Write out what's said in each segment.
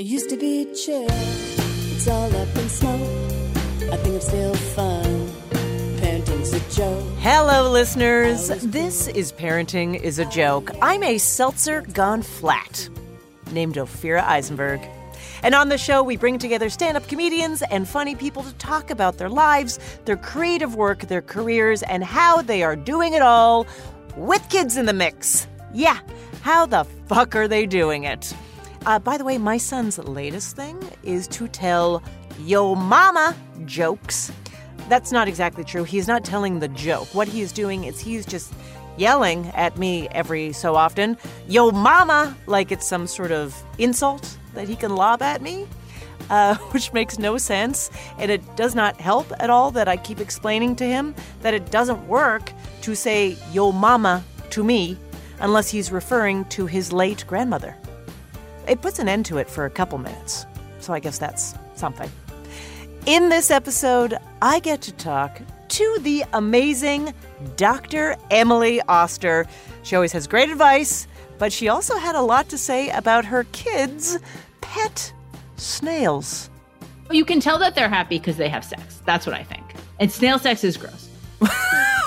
It used to be chill, it's all up in smoke. I think it's still fun. Parenting's a joke. Hello, listeners. This is Parenting is a Joke. I'm a seltzer gone flat, named Ophira Eisenberg. And on the show, we bring together stand up comedians and funny people to talk about their lives, their creative work, their careers, and how they are doing it all with kids in the mix. Yeah, how the fuck are they doing it? Uh, by the way, my son's latest thing is to tell yo mama jokes. That's not exactly true. He's not telling the joke. What he is doing is he's just yelling at me every so often, yo mama, like it's some sort of insult that he can lob at me. Uh, which makes no sense, and it does not help at all that I keep explaining to him that it doesn't work to say yo mama to me unless he's referring to his late grandmother. It puts an end to it for a couple minutes, so I guess that's something. In this episode, I get to talk to the amazing Dr. Emily Oster. She always has great advice, but she also had a lot to say about her kids' pet snails. You can tell that they're happy because they have sex. That's what I think. And snail sex is gross.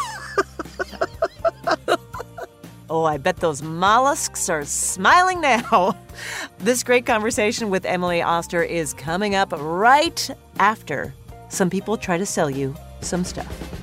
Oh, I bet those mollusks are smiling now. This great conversation with Emily Oster is coming up right after some people try to sell you some stuff.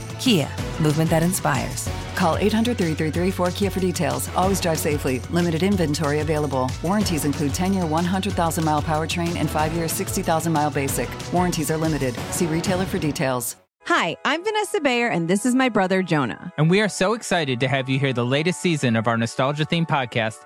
Kia, movement that inspires. Call 800 333 4KIA for details. Always drive safely. Limited inventory available. Warranties include 10 year 100,000 mile powertrain and 5 year 60,000 mile basic. Warranties are limited. See retailer for details. Hi, I'm Vanessa Bayer, and this is my brother Jonah. And we are so excited to have you hear the latest season of our nostalgia themed podcast,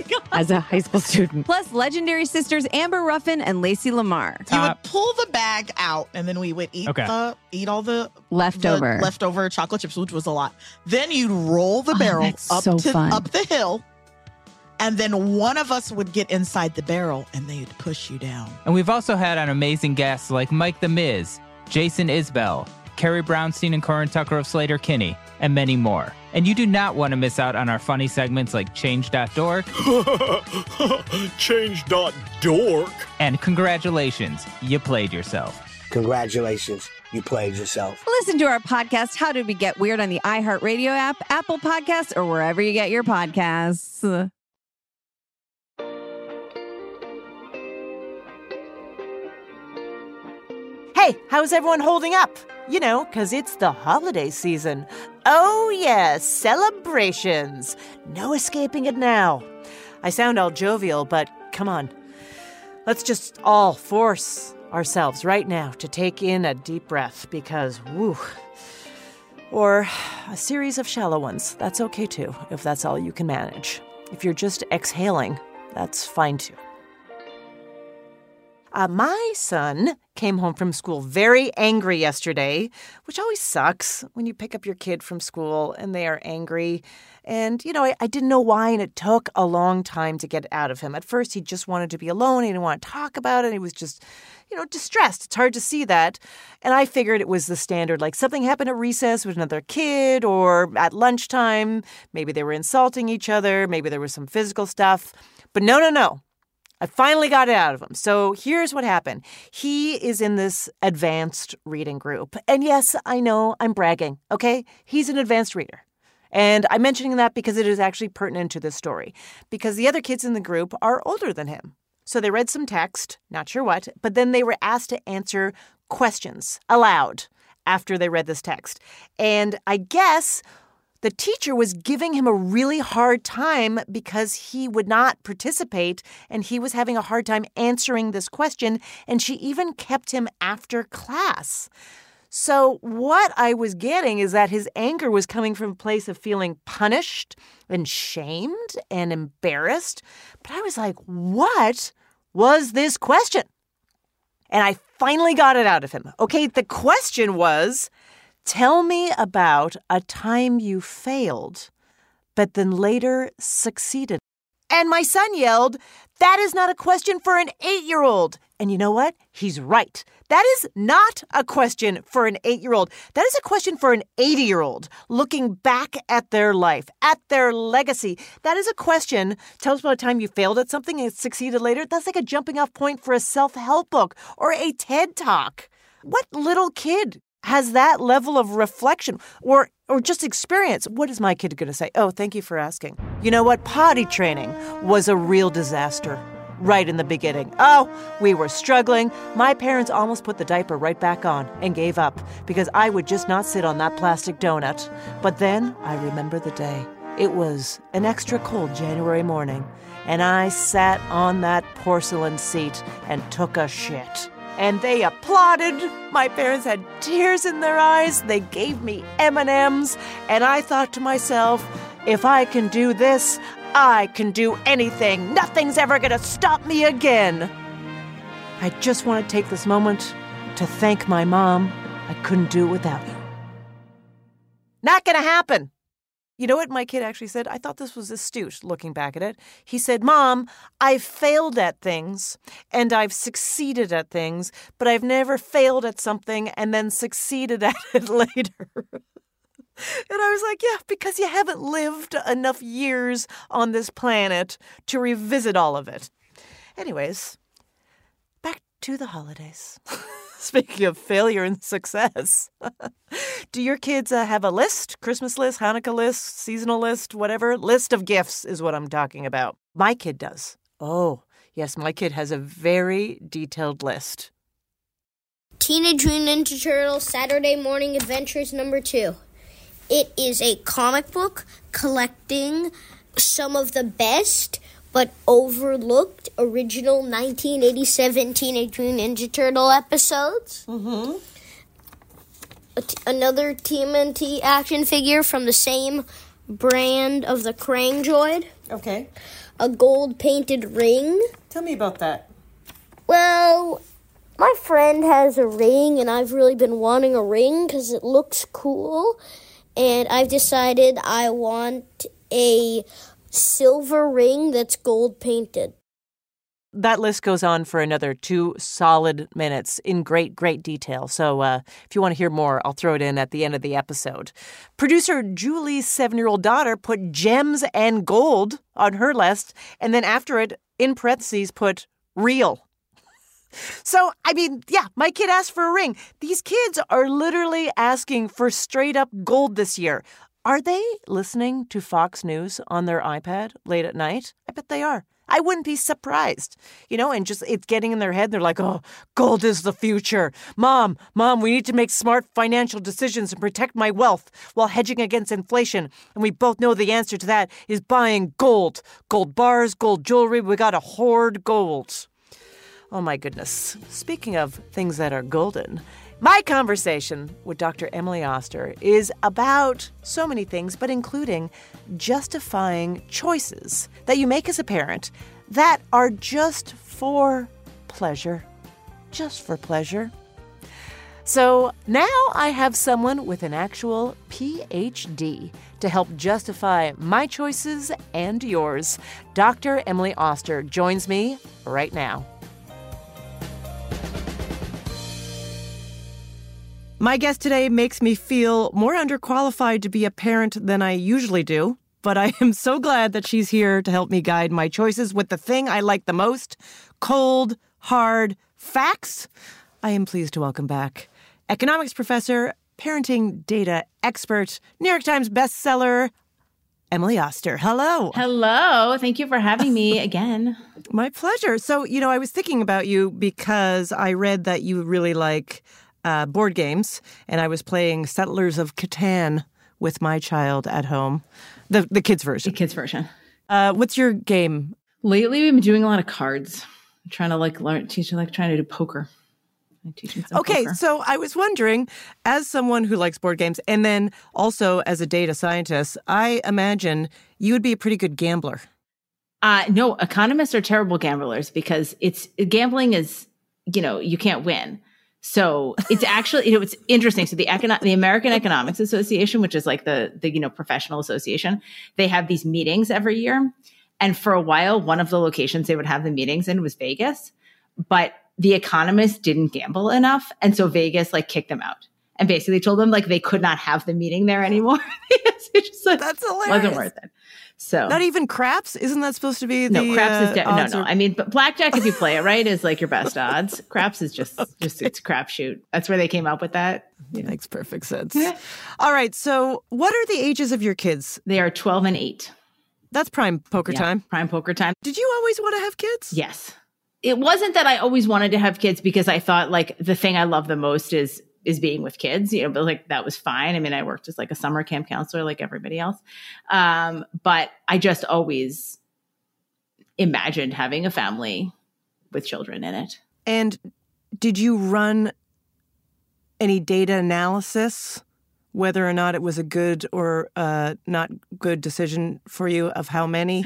as a high school student. Plus legendary sisters Amber Ruffin and Lacey Lamar. You would pull the bag out, and then we would eat Okay. the eat all the Leftover. the leftover chocolate chips, which was a lot. Then you'd roll the Oh, barrel that's up so to fun. up the hill, and then one of us would get inside the barrel, and they'd push you down. And we've also had on amazing guests like Mike the Miz, Jason Isbell, Carrie Brownstein and Corin Tucker of Sleater-Kinney, and many more. And you do not want to miss out on our funny segments like Change.dork Change.dork. and Congratulations, you played yourself. Congratulations, you played yourself. Listen to our podcast, How Did We Get Weird, on the iHeartRadio app, Apple Podcasts, or wherever you get your podcasts. Hey, how's everyone holding up? You know, because it's the holiday season. Oh, yeah, celebrations. No escaping it now. I sound all jovial, but come on. Let's just all force ourselves right now to take in a deep breath because, woo. Or a series of shallow ones. That's okay too, if that's all you can manage. If you're just exhaling, that's fine too. Uh, my son came home from school very angry yesterday, which always sucks when you pick up your kid from school and they are angry. And, you know, I, I, didn't know why, and it took a long time to get out of him. At first, he just wanted to be alone. He didn't want to talk about it. He was just, you know, distressed. It's hard to see that. And I figured it was the standard like something happened at recess with another kid or at lunchtime. Maybe they were insulting each other. Maybe there was some physical stuff. But no, no, no. I finally got it out of him. So here's what happened. He is in this advanced reading group. And yes, I know I'm bragging, okay? He's an advanced reader. And I'm mentioning that because it is actually pertinent to this story, because the other kids in the group are older than him. So they read some text, not sure what, but then they were asked to answer questions aloud after they read this text. And I guess the teacher was giving him a really hard time because he would not participate and he was having a hard time answering this question. And she even kept him after class. So, what I was getting is that his anger was coming from a place of feeling punished and shamed and embarrassed. But I was like, what was this question? And I finally got it out of him. Okay, the question was tell me about a time you failed, but then later succeeded. And my son yelled, That is not a question for an eight year old. And you know what? He's right. That is not a question for an eight year old. That is a question for an 80 year old looking back at their life, at their legacy. That is a question. Tell us about a time you failed at something and succeeded later. That's like a jumping off point for a self help book or a TED talk. What little kid has that level of reflection or or just experience. What is my kid going to say? Oh, thank you for asking. You know what? Potty training was a real disaster right in the beginning. Oh, we were struggling. My parents almost put the diaper right back on and gave up because I would just not sit on that plastic donut. But then I remember the day. It was an extra cold January morning, and I sat on that porcelain seat and took a shit. And they applauded. My parents had tears in their eyes. They gave me M&Ms, and I thought to myself, if I can do this, I can do anything. Nothing's ever going to stop me again. I just want to take this moment to thank my mom. I couldn't do it without you. Not going to happen. You know what my kid actually said? I thought this was astute looking back at it. He said, Mom, I've failed at things and I've succeeded at things, but I've never failed at something and then succeeded at it later. And I was like, yeah, because you haven't lived enough years on this planet to revisit all of it. Anyways, back to the holidays. Speaking of failure and success, do your kids uh, have a list? Christmas list, Hanukkah list, seasonal list, whatever? List of gifts is what I'm talking about. My kid does. Oh, yes, my kid has a very detailed list. Teenage Mutant Ninja Turtles Saturday Morning Adventures number two. It is a comic book collecting some of the best but overlooked original 1987 Teenage Mutant Ninja Turtle episodes. Mm-hmm. another TMNT action figure from the same brand of the Krang Droid. Okay. A gold painted ring. Tell me about that. Well, my friend has a ring, and I've really been wanting a ring because it looks cool and I've decided I want a silver ring that's gold painted. That list goes on for another two solid minutes in great, great detail. So uh, if you want to hear more, I'll throw it in at the end of the episode. Producer Julie's seven year old daughter put gems and gold on her list, and then after it, in parentheses, put real. So, I mean, yeah, my kid asked for a ring. These kids are literally asking for straight up gold this year. Are they listening to Fox News on their iPad late at night? I bet they are. I wouldn't be surprised. You know, and just it's getting in their head. They're like, oh, gold is the future. Mom, mom, we need to make smart financial decisions and protect my wealth while hedging against inflation. And we both know the answer to that is buying gold. Gold bars, gold jewelry. We got to hoard gold. Oh my goodness. Speaking of things that are golden, my conversation with Dr. Emily Oster is about so many things, but including justifying choices that you make as a parent that are just for pleasure. just for pleasure. So now I have someone with an actual PhD to help justify my choices and yours. Dr. Emily Oster joins me right now. My guest today makes me feel more underqualified to be a parent than I usually do, but I am so glad that she's here to help me guide my choices with the thing I like the most cold, hard facts. I am pleased to welcome back economics professor, parenting data expert, New York Times bestseller, Emily Oster. Hello. Hello. Thank you for having me again. My pleasure. So, you know, I was thinking about you because I read that you really like uh, board games, and I was playing Settlers of Catan with my child at home, the the kids version. The kids version. Uh, what's your game? Lately, we've been doing a lot of cards. I'm trying to like learn, teach like trying to do poker. Okay, poker. so I was wondering, as someone who likes board games, and then also as a data scientist, I imagine you would be a pretty good gambler. Uh, no, economists are terrible gamblers because it's gambling is, you know, you can't win. So it's actually, you know, it's interesting. So the econo- the American Economics Association, which is like the, the, you know, professional association, they have these meetings every year. And for a while, one of the locations they would have the meetings in was Vegas, but the economists didn't gamble enough. And so Vegas like kicked them out and basically told them like they could not have the meeting there anymore. it just, That's hilarious. Wasn't worth it. So not even craps. Isn't that supposed to be the no craps uh, is de- no no. Are- I mean, but blackjack if you play it right is like your best odds. craps is just just it's crapshoot. That's where they came up with that. Know. Makes perfect sense. All right. So what are the ages of your kids? They are twelve and eight. That's prime poker yeah, time. Prime poker time. Did you always want to have kids? Yes. It wasn't that I always wanted to have kids because I thought like the thing I love the most is is being with kids, you know, but like that was fine. I mean, I worked as like a summer camp counselor like everybody else. Um, but I just always imagined having a family with children in it. And did you run any data analysis whether or not it was a good or uh, not good decision for you of how many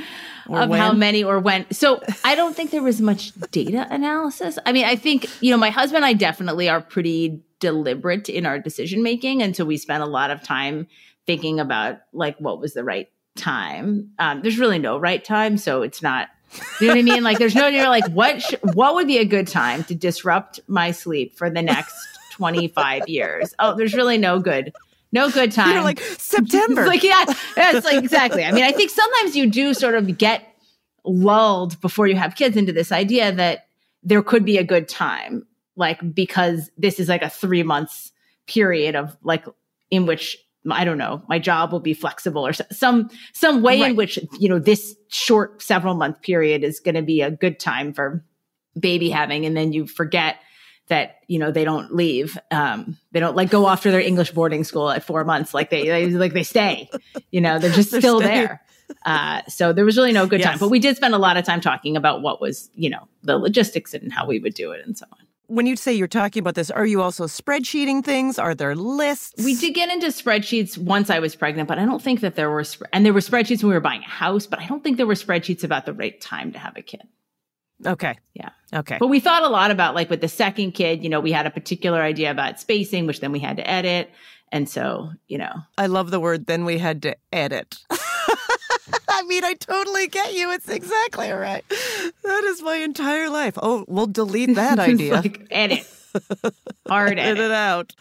of when? how many or when. So i don't think there was much data analysis. I mean i think you know my husband and i definitely are pretty deliberate in our decision making and so we spent a lot of time thinking about like what was the right time. Um, there's really no right time so it's not you know what i mean? Like there's no you're like what sh- what would be a good time to disrupt my sleep for the next 25 years? Oh there's really no good no good time. You're like September. like yeah, it's like exactly. I mean, I think sometimes you do sort of get lulled before you have kids into this idea that there could be a good time, like because this is like a three months period of like in which I don't know, my job will be flexible or some some way right. in which you know this short several month period is going to be a good time for baby having, and then you forget that you know they don't leave um they don't like go off to their english boarding school at four months like they, they like they stay you know they're just they're still staying. there uh so there was really no good yes. time but we did spend a lot of time talking about what was you know the logistics and how we would do it and so on when you say you're talking about this, are you also spreadsheeting things? Are there lists? We did get into spreadsheets once I was pregnant, but I don't think that there were, and there were spreadsheets when we were buying a house, but I don't think there were spreadsheets about the right time to have a kid. Okay. Yeah. Okay. But we thought a lot about like with the second kid, you know, we had a particular idea about spacing, which then we had to edit. And so, you know. I love the word then we had to edit. I mean, I totally get you. It's exactly right. That is my entire life. Oh, we'll delete that idea. like, edit. Hard edit. it out.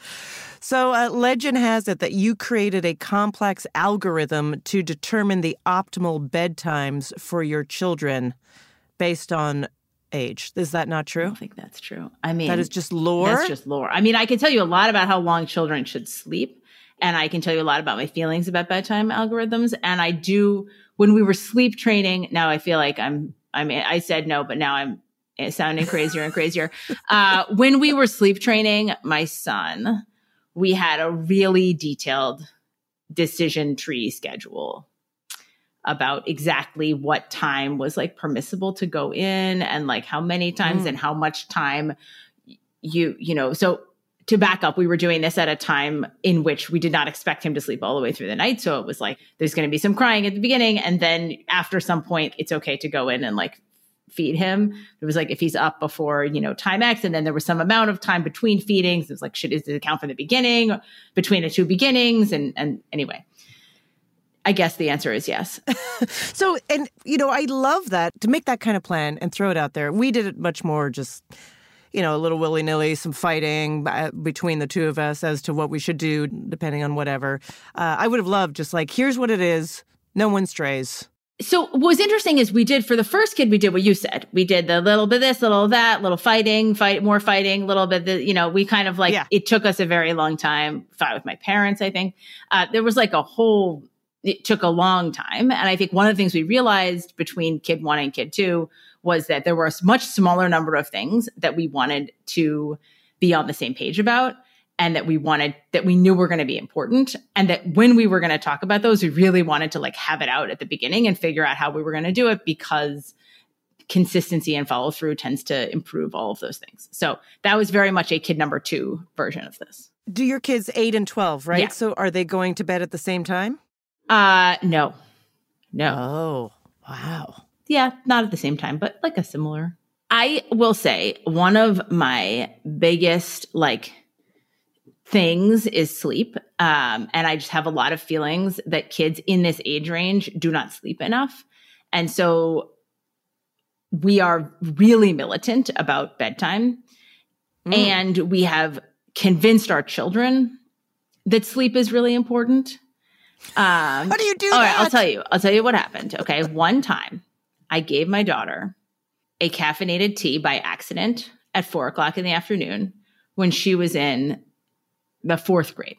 So, uh, legend has it that you created a complex algorithm to determine the optimal bedtimes for your children based on age. Is that not true? I don't think that's true. I mean, that is just lore. That's just lore. I mean, I can tell you a lot about how long children should sleep, and I can tell you a lot about my feelings about bedtime algorithms. And I do when we were sleep training. Now I feel like I'm. I mean, I said no, but now I'm sounding crazier and crazier. Uh, when we were sleep training my son, we had a really detailed decision tree schedule about exactly what time was like permissible to go in and like how many times mm. and how much time you you know so to back up we were doing this at a time in which we did not expect him to sleep all the way through the night so it was like there's going to be some crying at the beginning and then after some point it's okay to go in and like feed him. It was like if he's up before, you know, time X, and then there was some amount of time between feedings. It was like, should is it count from the beginning, between the two beginnings? And and anyway. I guess the answer is yes. so, and you know, I love that to make that kind of plan and throw it out there. We did it much more just, you know, a little willy nilly, some fighting uh, between the two of us as to what we should do, depending on whatever. Uh, I would have loved just like, here's what it is. No one strays. So what was interesting is we did for the first kid, we did what you said. We did the little bit of this, little of that, little fighting, fight, more fighting, little bit, the, you know, we kind of like, yeah. it took us a very long time. Fight with my parents, I think. Uh, there was like a whole, it took a long time. And I think one of the things we realized between kid one and kid two was that there were a much smaller number of things that we wanted to be on the same page about and that we wanted that we knew were going to be important and that when we were going to talk about those we really wanted to like have it out at the beginning and figure out how we were going to do it because consistency and follow through tends to improve all of those things so that was very much a kid number two version of this do your kids 8 and 12 right yeah. so are they going to bed at the same time uh no no oh wow yeah not at the same time but like a similar i will say one of my biggest like things is sleep. Um, and I just have a lot of feelings that kids in this age range do not sleep enough. And so we are really militant about bedtime. Mm. And we have convinced our children that sleep is really important. Um, How do you do all right, I'll tell you. I'll tell you what happened. Okay. One time I gave my daughter a caffeinated tea by accident at four o'clock in the afternoon when she was in the fourth grade.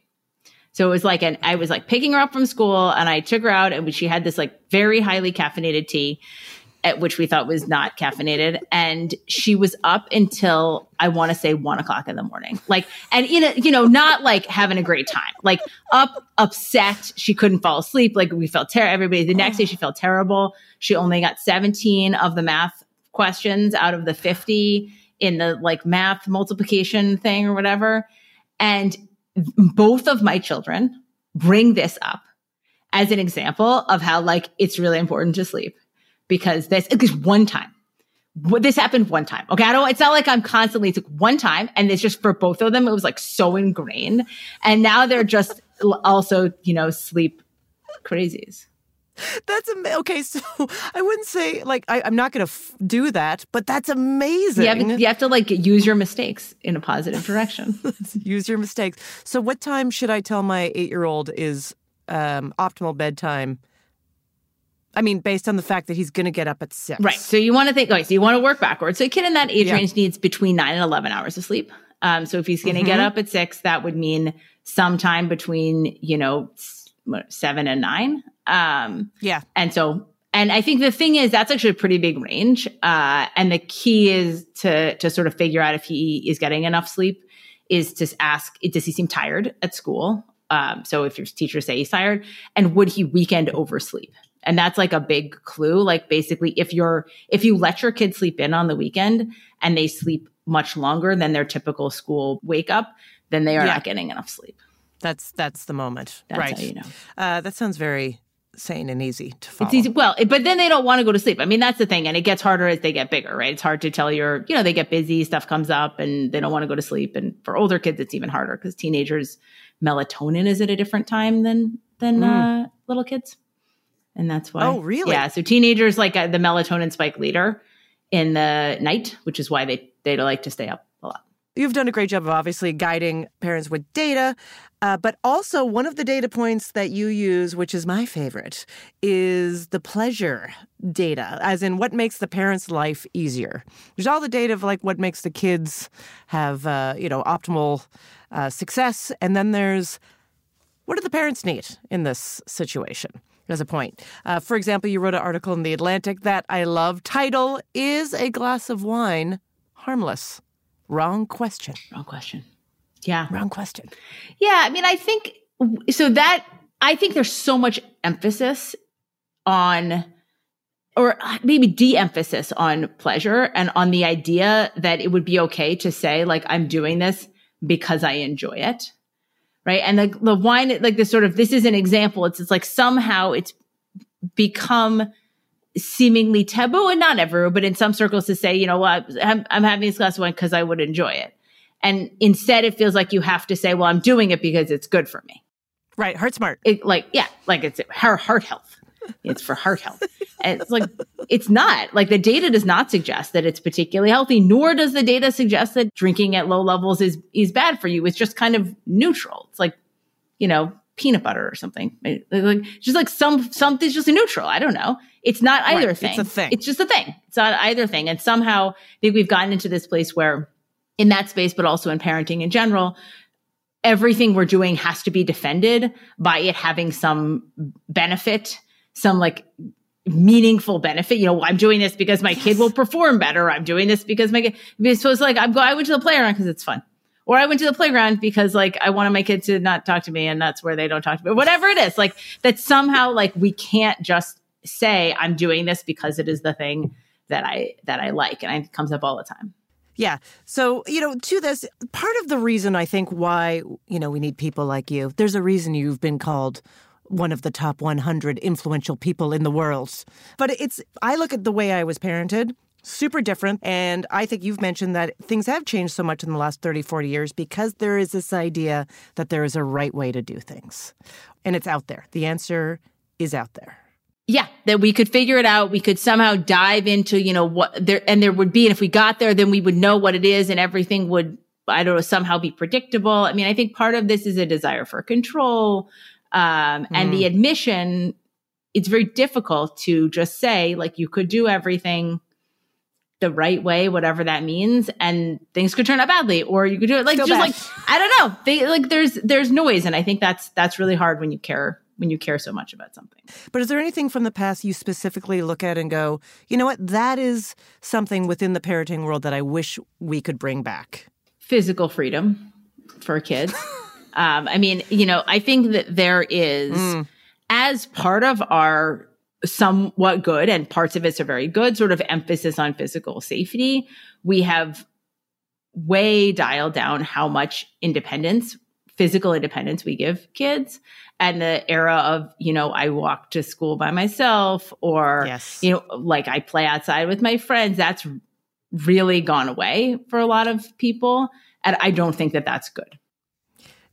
So it was like an I was like picking her up from school and I took her out and she had this like very highly caffeinated tea at which we thought was not caffeinated. And she was up until I want to say one o'clock in the morning. Like, and in a, you know, not like having a great time, like up, upset. She couldn't fall asleep. Like we felt terrible. Everybody, the next day she felt terrible. She only got 17 of the math questions out of the 50 in the like math multiplication thing or whatever. And both of my children bring this up as an example of how like it's really important to sleep because this because one time this happened one time okay i don't it's not like i'm constantly it's like one time and it's just for both of them it was like so ingrained and now they're just also you know sleep crazies that's am- okay. So I wouldn't say like I, am not going to f- do that, but that's amazing. Yeah, you have to like use your mistakes in a positive direction. use your mistakes. So, what time should I tell my eight year old is um, optimal bedtime? I mean, based on the fact that he's going to get up at six. Right. So you want to think. Okay. So you want to work backwards. So a kid in that age yeah. range needs between nine and eleven hours of sleep. Um, so if he's going to mm-hmm. get up at six, that would mean sometime between you know seven and nine. Um, yeah. And so, and I think the thing is that's actually a pretty big range. Uh, and the key is to, to sort of figure out if he is getting enough sleep is to ask, does he seem tired at school? Um, so if your teacher say he's tired and would he weekend oversleep? And that's like a big clue. Like basically if you're, if you let your kid sleep in on the weekend and they sleep much longer than their typical school wake up, then they are yeah. not getting enough sleep. That's that's the moment, that's right? you know. Uh, that sounds very sane and easy to follow. It's easy. Well, but then they don't want to go to sleep. I mean, that's the thing. And it gets harder as they get bigger, right? It's hard to tell your, you know, they get busy, stuff comes up and they don't want to go to sleep. And for older kids, it's even harder because teenagers, melatonin is at a different time than, than, mm. uh, little kids. And that's why. Oh, really? Yeah. So teenagers, like uh, the melatonin spike leader in the night, which is why they, they like to stay up a lot. You've done a great job of obviously guiding parents with data, uh, but also one of the data points that you use, which is my favorite, is the pleasure data, as in what makes the parents' life easier. There's all the data of like what makes the kids have, uh, you know, optimal uh, success, and then there's what do the parents need in this situation as a point. Uh, for example, you wrote an article in The Atlantic that I love. Title Is a Glass of Wine Harmless? Wrong question. Wrong question. Yeah. Wrong question. Yeah. I mean, I think so that I think there's so much emphasis on, or maybe de emphasis on pleasure and on the idea that it would be okay to say, like, I'm doing this because I enjoy it. Right. And the, the wine, like this sort of, this is an example. It's, it's like somehow it's become seemingly taboo and not everywhere, but in some circles to say, you know what, I'm, I'm having this glass of wine because I would enjoy it. And instead it feels like you have to say, well, I'm doing it because it's good for me. Right. Heart smart. It like, yeah, like it's her heart health. It's for heart health. And it's like, it's not like the data does not suggest that it's particularly healthy, nor does the data suggest that drinking at low levels is, is bad for you. It's just kind of neutral. It's like, you know, peanut butter or something. Like just like some something's just neutral. I don't know. It's not either Right, thing. it's a thing. It's just a thing. It's not either thing. And somehow I think we've gotten into this place where in that space, but also in parenting in general, everything we're doing has to be defended by it having some benefit, some like meaningful benefit. You know, I'm doing this because my kid will perform better. I'm doing this because my kid, so it's like I'm going, I went to the playground because it's fun. Or I went to the playground because like I wanted my kid to not talk to me and that's where they don't talk to me. Whatever it is, like that somehow like we can't just say I'm doing this because it is the thing that I that I like. And it comes up all the time. Yeah. So, you know, to this, part of the reason I think why, you know, we need people like you, there's a reason you've been called one of the top 100 influential people in the world. But it's, I look at the way I was parented, super different. And I think you've mentioned that things have changed so much in the last 30, 40 years because there is this idea that there is a right way to do things. And it's out there. The answer is out there. yeah, that we could figure it out. We could somehow dive into, you know, what there, and there would be, and if we got there, then we would know what it is and everything would, I don't know, somehow be predictable. I mean, I think part of this is a desire for control. Um, and the admission, it's very difficult to just say, like, you could do everything the right way, whatever that means, and things could turn out badly, or you could do it like Still just bad. like I don't know. They like there's there's noise, and I think that's that's really hard when you care when you care so much about something. But is there anything from the past you specifically look at and go, you know what, that is something within the parenting world that I wish we could bring back? physical freedom for kids. um, I mean, you know, I think that there is, as part of our somewhat good, and parts of it are very good, sort of emphasis on physical safety, we have way dialed down how much independence, physical independence we give kids. And the era of, you know, I walk to school by myself or, Yes. you know, like I play outside with my friends. That's really gone away for a lot of people. And I don't think that that's good.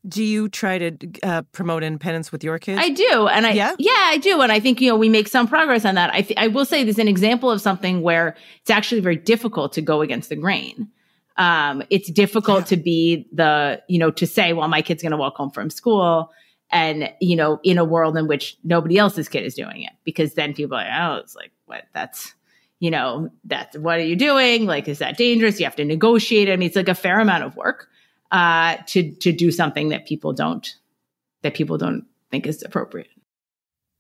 Do you try to uh, promote independence with your kids? I do. And I, Yeah? yeah, I do. And I think, you know, we make some progress on that. I, th- I will say there's an example of something where it's actually very difficult to go against the grain. Um, it's difficult to be the, you know, to say, well, my kid's going to walk home from school and, you know, in a world in which nobody else's kid is doing it because then people are like, oh, it's like, what? That's, you know, that's, what are you doing? Like, is that dangerous? You have to negotiate. I mean, it's like a fair amount of work, uh, to, to do something that people don't, that people don't think is appropriate.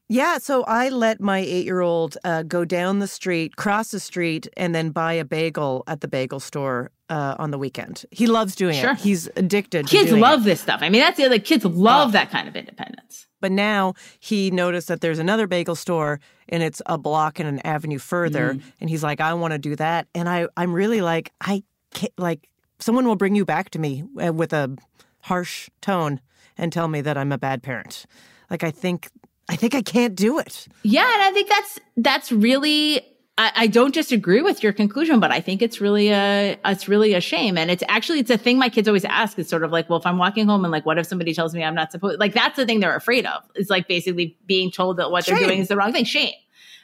Yeah, so I let my eight year old uh, go down the street, cross the street, and then buy a bagel at the bagel store uh, on the weekend. He loves doing Sure. it. He's addicted. to Kids love it. this stuff. I mean, that's the other kids love that kind of independence. But now he noticed that there's another bagel store and it's a block and an avenue further, and he's like, "I want to do that." And I, I'm really like, I can't. Like, someone will bring you back to me uh, with a harsh tone and tell me that I'm a bad parent. Like, I think, I think I can't do it. Yeah, and I think that's that's really. I, I don't disagree with your conclusion, but I think it's really a it's really a shame, and it's actually it's a thing my kids always ask. It's sort of like, well, if I'm walking home and like, what if somebody tells me I'm not supposed? Like that's the thing they're afraid of. It's like basically being told that what they're doing is the wrong thing. Shame.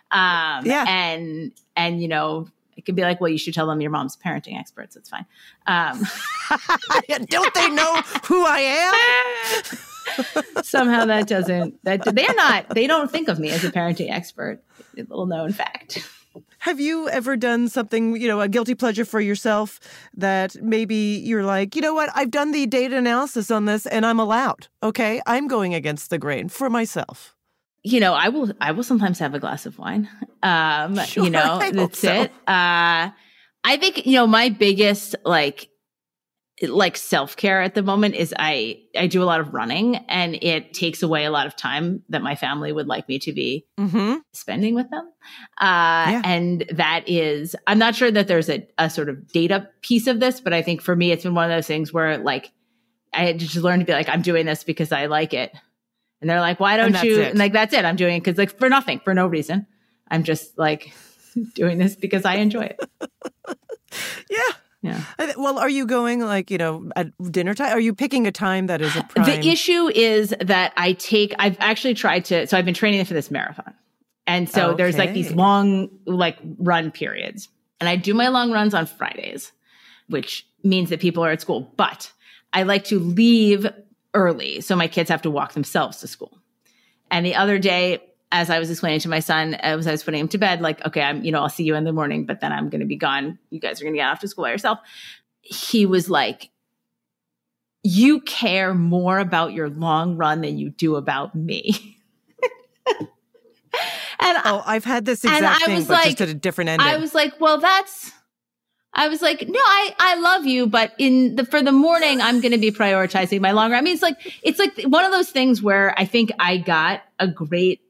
Um, Yeah. and and you know. It could be like, well, you should tell them your mom's parenting experts. It's fine. Um, Don't they know who I am? somehow that doesn't that they're not they don't think of me as a parenting expert a little known fact Have you ever done something, you know, a guilty pleasure for yourself that maybe you're like, you know what, I've done the data analysis on this and I'm allowed. Okay. I'm going against the grain for myself. You know i will i will sometimes have a glass of wine um Sure, you know that's so. it uh i think you know my biggest like like self-care at the moment is i i do a lot of running and it takes away a lot of time that my family would like me to be Mm-hmm. spending with them. Uh, And that is, I'm not sure that there's a, a sort of data piece of this, but I think for me, it's been one of those things where like, I had to just learn to be like, I'm doing this because I like it. And they're like, why don't that's you? And like, that's it. I'm doing it because like for nothing, for no reason. I'm just like doing this because I enjoy it. yeah. Yeah. Th- Well, are you going like, you know, at dinner time? Are you picking a time that is a prime? The issue is that I take, I've actually tried to, so I've been training for this marathon. And so there's like these long, like run periods. And I do my long runs on Fridays, which means that people are at school. But I like to leave early so my kids have to walk themselves to school. And the other day, as I was explaining to my son, as I was putting him to bed, like, okay, I'm, you know, I'll see you in the morning, but then I'm going to be gone. You guys are going to get off to school by yourself. He was like, you care more about your long run than you do about me. and oh, I've had this and exact I thing, was but like- just at a different ending. I was like, well, that's. I was like, no, I, I love you, but in the for the morning, I'm going to be prioritizing my longer. I mean, it's like it's like one of those things where I think I got a great,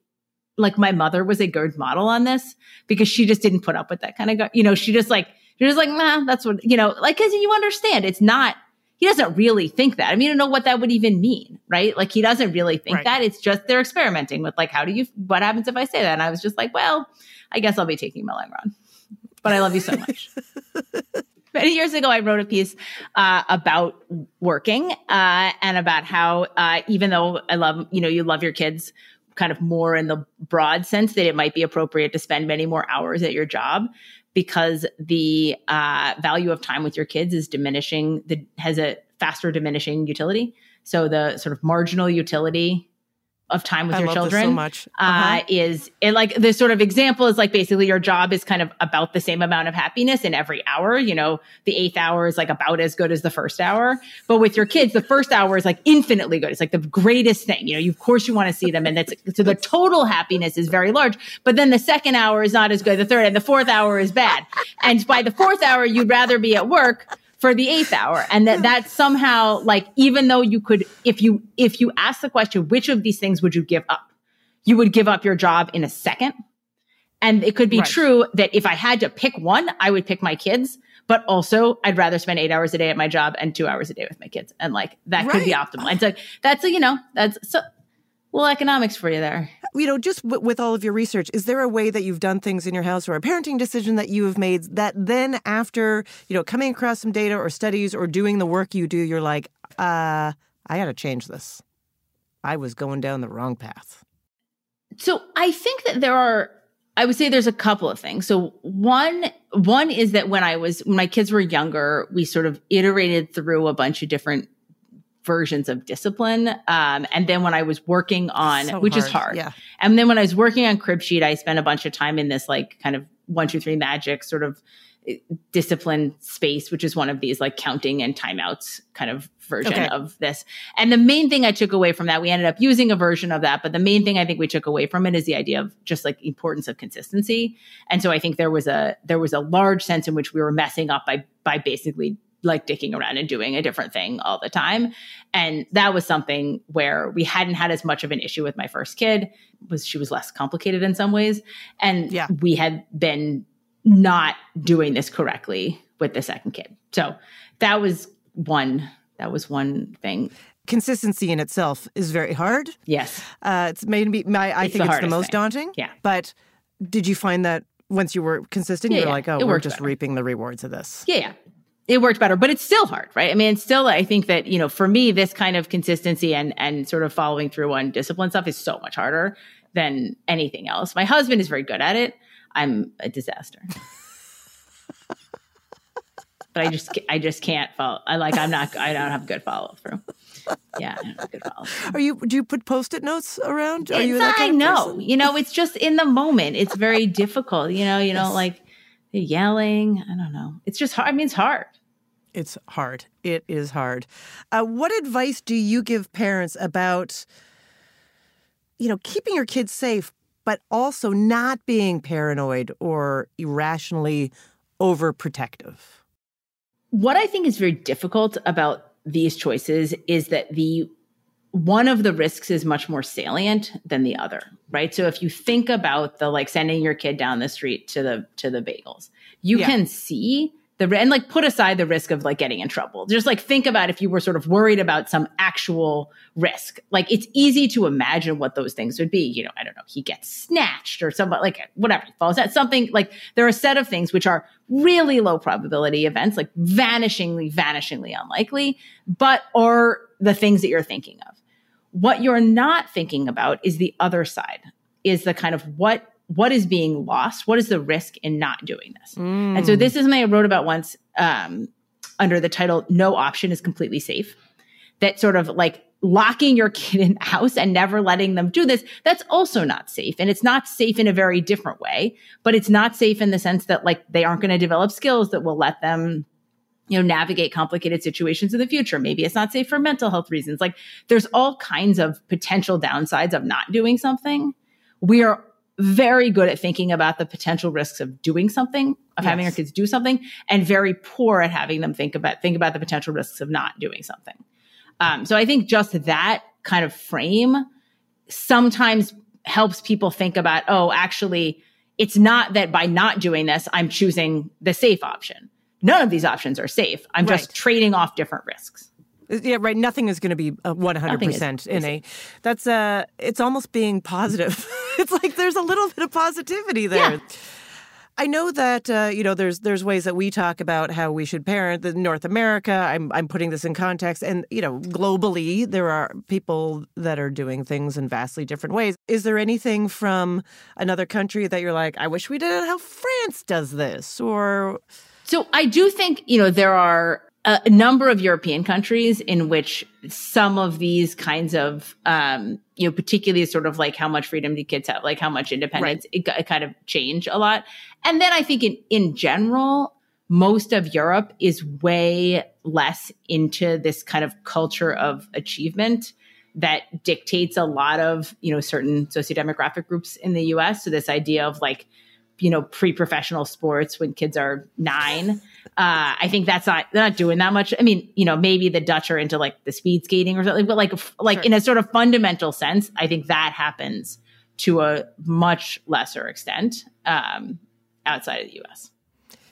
like my mother was a good model on this because she just didn't put up with that kind of, you know, she just like she was like, nah, that's what you know, like because you understand it's not. He doesn't really think that. I mean, you don't know what that would even mean, right? Like he doesn't really think Right. that. It's just they're experimenting with like, how do you? What happens if I say that? And I was just like, well, I guess I'll be taking my long run but I love you so much. Many years ago, I wrote a piece uh, about working uh, and about how, uh, even though I love, you know, you love your kids kind of more in the broad sense that it might be appropriate to spend many more hours at your job because the uh, value of time with your kids is diminishing, the, has a faster diminishing utility. So the sort of marginal utility of time with I your this so children much. uh, Uh-huh. is it like the sort of example is like basically your job is kind of about the same amount of happiness in every hour. You know, the eighth hour is like about as good as the first hour. But with your kids, the first hour is like infinitely good. It's like the greatest thing. You know, you, of course you want to see them. And that's so the total happiness is very large. But then the second hour is not as good. The third and the fourth hour is bad. And by the fourth hour, you'd rather be at work for the eighth hour. And that that somehow like even though you could if you if you ask the question which of these things would you give up? You would give up your job in a second. And it could be Right. true that if i had to pick one i would pick my kids. But also i'd rather spend eight hours a day at my job and two hours a day with my kids. And like that could be optimal. And so that's a you know that's so well economics for you there you know, just w- with all of your research, is there a way that you've done things in your house or a parenting decision that you have made that then after, you know, coming across some data or studies or doing the work you do, you're like, uh, I got to change this. I was going down the wrong path. So I think that there are I would say there's a couple of things. So one one is that when I was when my kids were younger, we sort of iterated through a bunch of different versions of discipline. Um, and then when I was working on, So which is hard, hard. yeah. And then when I was working on Cribsheet, I spent a bunch of time in this like kind of one, two, three magic sort of eh, discipline space, which is one of these like counting and timeouts kind of version Okay. of this. And the main thing I took away from that, we ended up using a version of that, but the main thing I think we took away from it is the idea of just like importance of consistency. And so I think there was a there was a large sense in which we were messing up by by basically like dicking around and doing a different thing all the time. And that was something where we hadn't had as much of an issue with my first kid was she was less complicated in some ways. And Yeah. we had been not doing this correctly with the second kid. So that was one that was one thing. Consistency in itself is very hard. Yes. Uh, it's made me, my, I It's think the it's the most thing. daunting. Yeah. But did you find that once you were consistent, Yeah, you were yeah. like, oh, It we're just better. reaping the rewards of this? Yeah, yeah. It worked better, but it's still hard, right? I mean, it's still, I think that, you know, for me, this kind of consistency and, and sort of following through on discipline stuff is so much harder than anything else. My husband is very good at it. I'm a disaster. but I just, I just can't follow. I like, I'm not, I don't have good follow through. Yeah, I don't have good follow. Are you? Do you put post-it notes around? Are you It's- that kind I know. person? You know, it's just in the moment. It's very difficult. You know, you know, like yelling. I don't know. It's just hard. I mean, it's hard. It's hard. It is hard. Uh, what advice do you give parents about, you know, keeping your kids safe, but also not being paranoid or irrationally overprotective? What I think is very difficult about these choices is that the one of the risks is much more salient than the other, right? So if you think about the like sending your kid down the street to the to the bagels, you Yeah. can see the and like put aside the risk of like getting in trouble. Just like think about if you were sort of worried about some actual risk. Like it's easy to imagine what those things would be. You know, I don't know, he gets snatched or somebody like whatever he falls at something like there are a set of things which are really low probability events, like vanishingly, vanishingly unlikely, but are the things that you're thinking of. What you're not thinking about is the other side, is the kind of what what is being lost? What is the risk in not doing this? Mm. And so this is something I wrote about once um, under the title "No option is completely safe." That sort of like locking your kid in the house and never letting them do this, that's also not safe. And it's not safe in a very different way, but it's not safe in the sense that like they aren't going to develop skills that will let them you know navigate complicated situations in the future maybe it's not safe for mental health reasons like there's all kinds of potential downsides of not doing something we are very good at thinking about the potential risks of doing something, of yes. having our kids do something, and very poor at having them think about think about the potential risks of not doing something. Um, so I think just that kind of frame sometimes helps people think about, oh, actually, it's not that by not doing this, I'm choosing the safe option. None of these options are safe. I'm right. just trading off different risks. Yeah, right. Nothing is going to be one hundred percent in a. That's uh It's almost being positive. it's like there's a little bit of positivity there. Yeah. I know that uh, you know there's there's ways that we talk about how we should parent. The North America, I'm I'm putting this in context, and you know globally there are people that are doing things in vastly different ways. Is there anything from another country that you're like, I wish we did how France does this, or? So I do think you know there are a number of European countries in which some of these kinds of, um, you know, particularly sort of like how much freedom do kids have, like how much independence, right. it, it, kind of change a lot. And then I think in, in general, most of Europe is way less into this kind of culture of achievement that dictates a lot of, you know, certain sociodemographic groups in the US. So this idea of like, you know, pre-professional sports when kids are nine. Uh, I think that's not they're not doing that much. I mean, you know, maybe the Dutch are into like the speed skating or something, but like like sure. in a sort of fundamental sense, I think that happens to a much lesser extent um, outside of the U.S.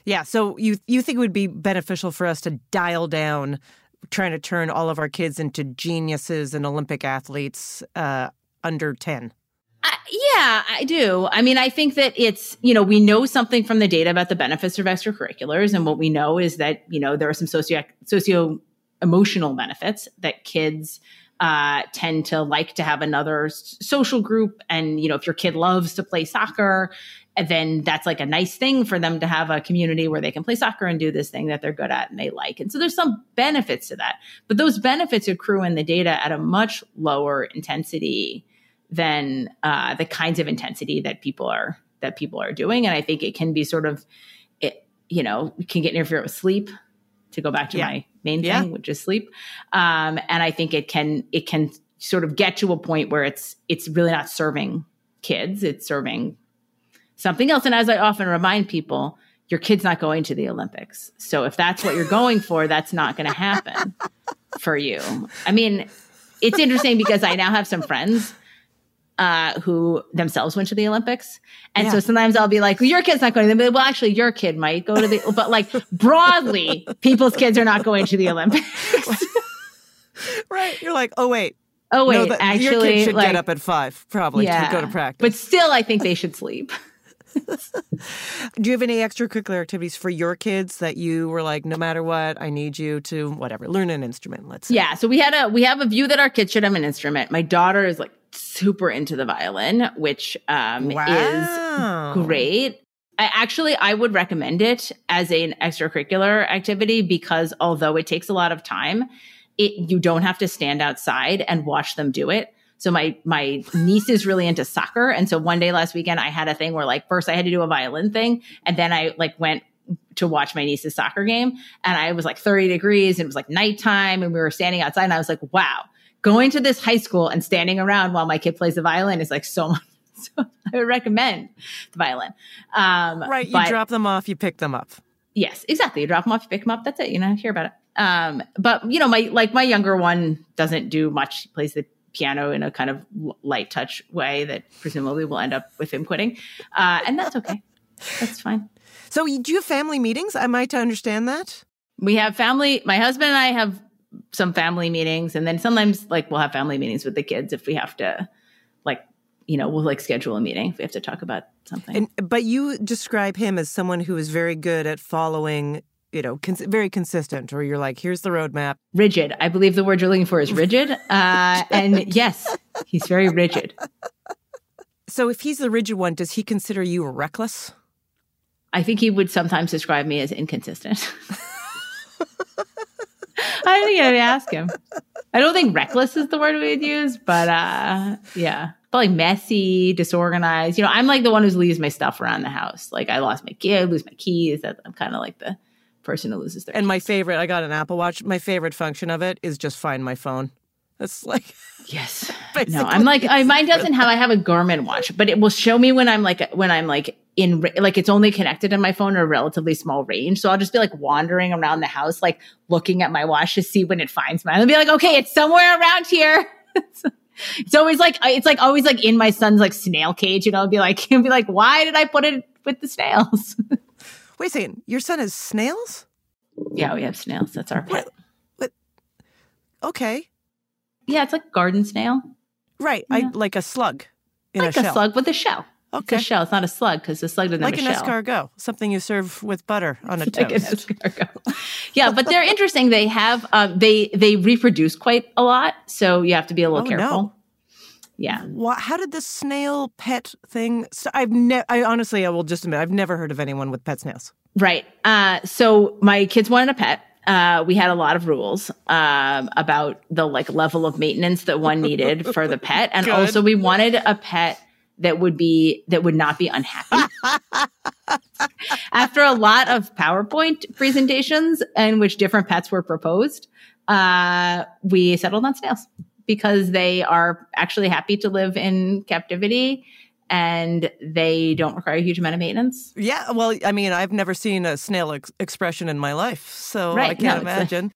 Yeah, so you you think it would be beneficial for us to dial down trying to turn all of our kids into geniuses and Olympic athletes uh, under ten? Yeah, I do. I mean, I think that it's, you know, we know something from the data about the benefits of extracurriculars. And what we know is that, you know, there are some socio, socio emotional benefits that kids uh, tend to like to have another social group. And, you know, if your kid loves to play soccer, then that's like a nice thing for them to have a community where they can play soccer and do this thing that they're good at and they like. And so there's some benefits to that. But those benefits accrue in the data at a much lower intensity than uh, the kinds of intensity that people are that people are doing. And I think it can be sort of, it, you know, can get interfere with sleep. To go back to yeah. my main thing, yeah. which is sleep, um, and I think it can it can sort of get to a point where it's it's really not serving kids; it's serving something else. And as I often remind people, your kid's not going to the Olympics. So if that's what you're going for, that's not going to happen for you. I mean, it's interesting because I now have some friends uh, who themselves went to the Olympics. And yeah. so sometimes I'll be like, well, your kid's not going to the, well, actually your kid might go to the, but like broadly, people's kids are not going to the Olympics. right. You're like, oh, wait. Oh, wait. No, the, actually, your kid should like, get up at five, probably, yeah, to go to practice. But still, I think they should sleep. Do you have any extracurricular activities for your kids that you were like, no matter what, I need you to whatever learn an instrument? Let's say. yeah. So we had a we have a view that our kids should have an instrument. My daughter is like super into the violin, which um, wow. is great. I actually I would recommend it as an extracurricular activity because although it takes a lot of time, it you don't have to stand outside and watch them do it. So my my niece is really into soccer, and so one day last weekend I had a thing where like first I had to do a violin thing, and then I like went to watch my niece's soccer game, and I was like 30 degrees, and it was like nighttime, and we were standing outside, and I was like, wow, going to this high school and standing around while my kid plays the violin is like so much. So I would recommend the violin. Um, right. You but, drop them off, you pick them up. Yes, exactly. You drop them off, you pick them up. That's it. You know, hear about it. Um, but you know, my like my younger one doesn't do much. He plays the piano in a kind of light touch way that presumably will end up with him quitting, uh, and that's okay. That's fine. So, you- do you have family meetings? Am I to understand that? We have family. My husband and I have some family meetings, and then sometimes like we'll have family meetings with the kids if we have to, like you know, we'll like schedule a meeting if we have to talk about something. And but you describe him as someone who is very good at following, you know, cons- very consistent. Or you're like, here's the roadmap. rigid. I believe the word you're looking for is rigid. Uh, and yes, he's very rigid. So, if he's the rigid one, does he consider you reckless? I think he would sometimes describe me as inconsistent. I don't think I'd ask him. I don't think reckless is the word we'd use, but uh, yeah, probably messy, disorganized. You know, I'm like the one who leaves my stuff around the house. Like I lost my key, I lose my keys. I'm kind of like the person who loses their. And my favorite, I got an Apple Watch. My favorite function of it is just find my phone. That's like, yes. No, I'm like I, mine doesn't have. I have a Garmin watch, but it will show me when I'm like when I'm like in like it's only connected to my phone at a relatively small range. So I'll just be like wandering around the house, like looking at my watch to see when it finds mine. I'll be like, okay, it's somewhere around here. it's always like it's like always like in my son's like snail cage. You know, I'll be like, he'll be like, why did I put it with the snails? Wait a second. Your son has snails? yeah, we have snails. That's our pet. What? Okay. Yeah, it's like garden snail. Right. I like a slug in like a a, slug with a shell. Okay. It's a shell. It's not a slug because the slug doesn't like have an a shell. Like an escargot, something you serve with butter on a Like an toast. yeah, but they're interesting. They have um, they they reproduce quite a lot, so you have to be a little Oh, careful. no. Yeah, Wha how did the snail pet thing? So I've never. I honestly, I will just admit, I've never heard of anyone with pet snails. right. Uh, so my kids wanted a pet. Uh, we had a lot of rules um, about the like level of maintenance that one needed for the pet, and Good. also we wanted a pet that would be that would not be unhappy. After a lot of PowerPoint presentations in which different pets were proposed, uh, we settled on snails because they are actually happy to live in captivity and they don't require a huge amount of maintenance. Yeah, well, I mean, I've never seen a snail ex- expression in my life, so I can't no, it's a- imagine.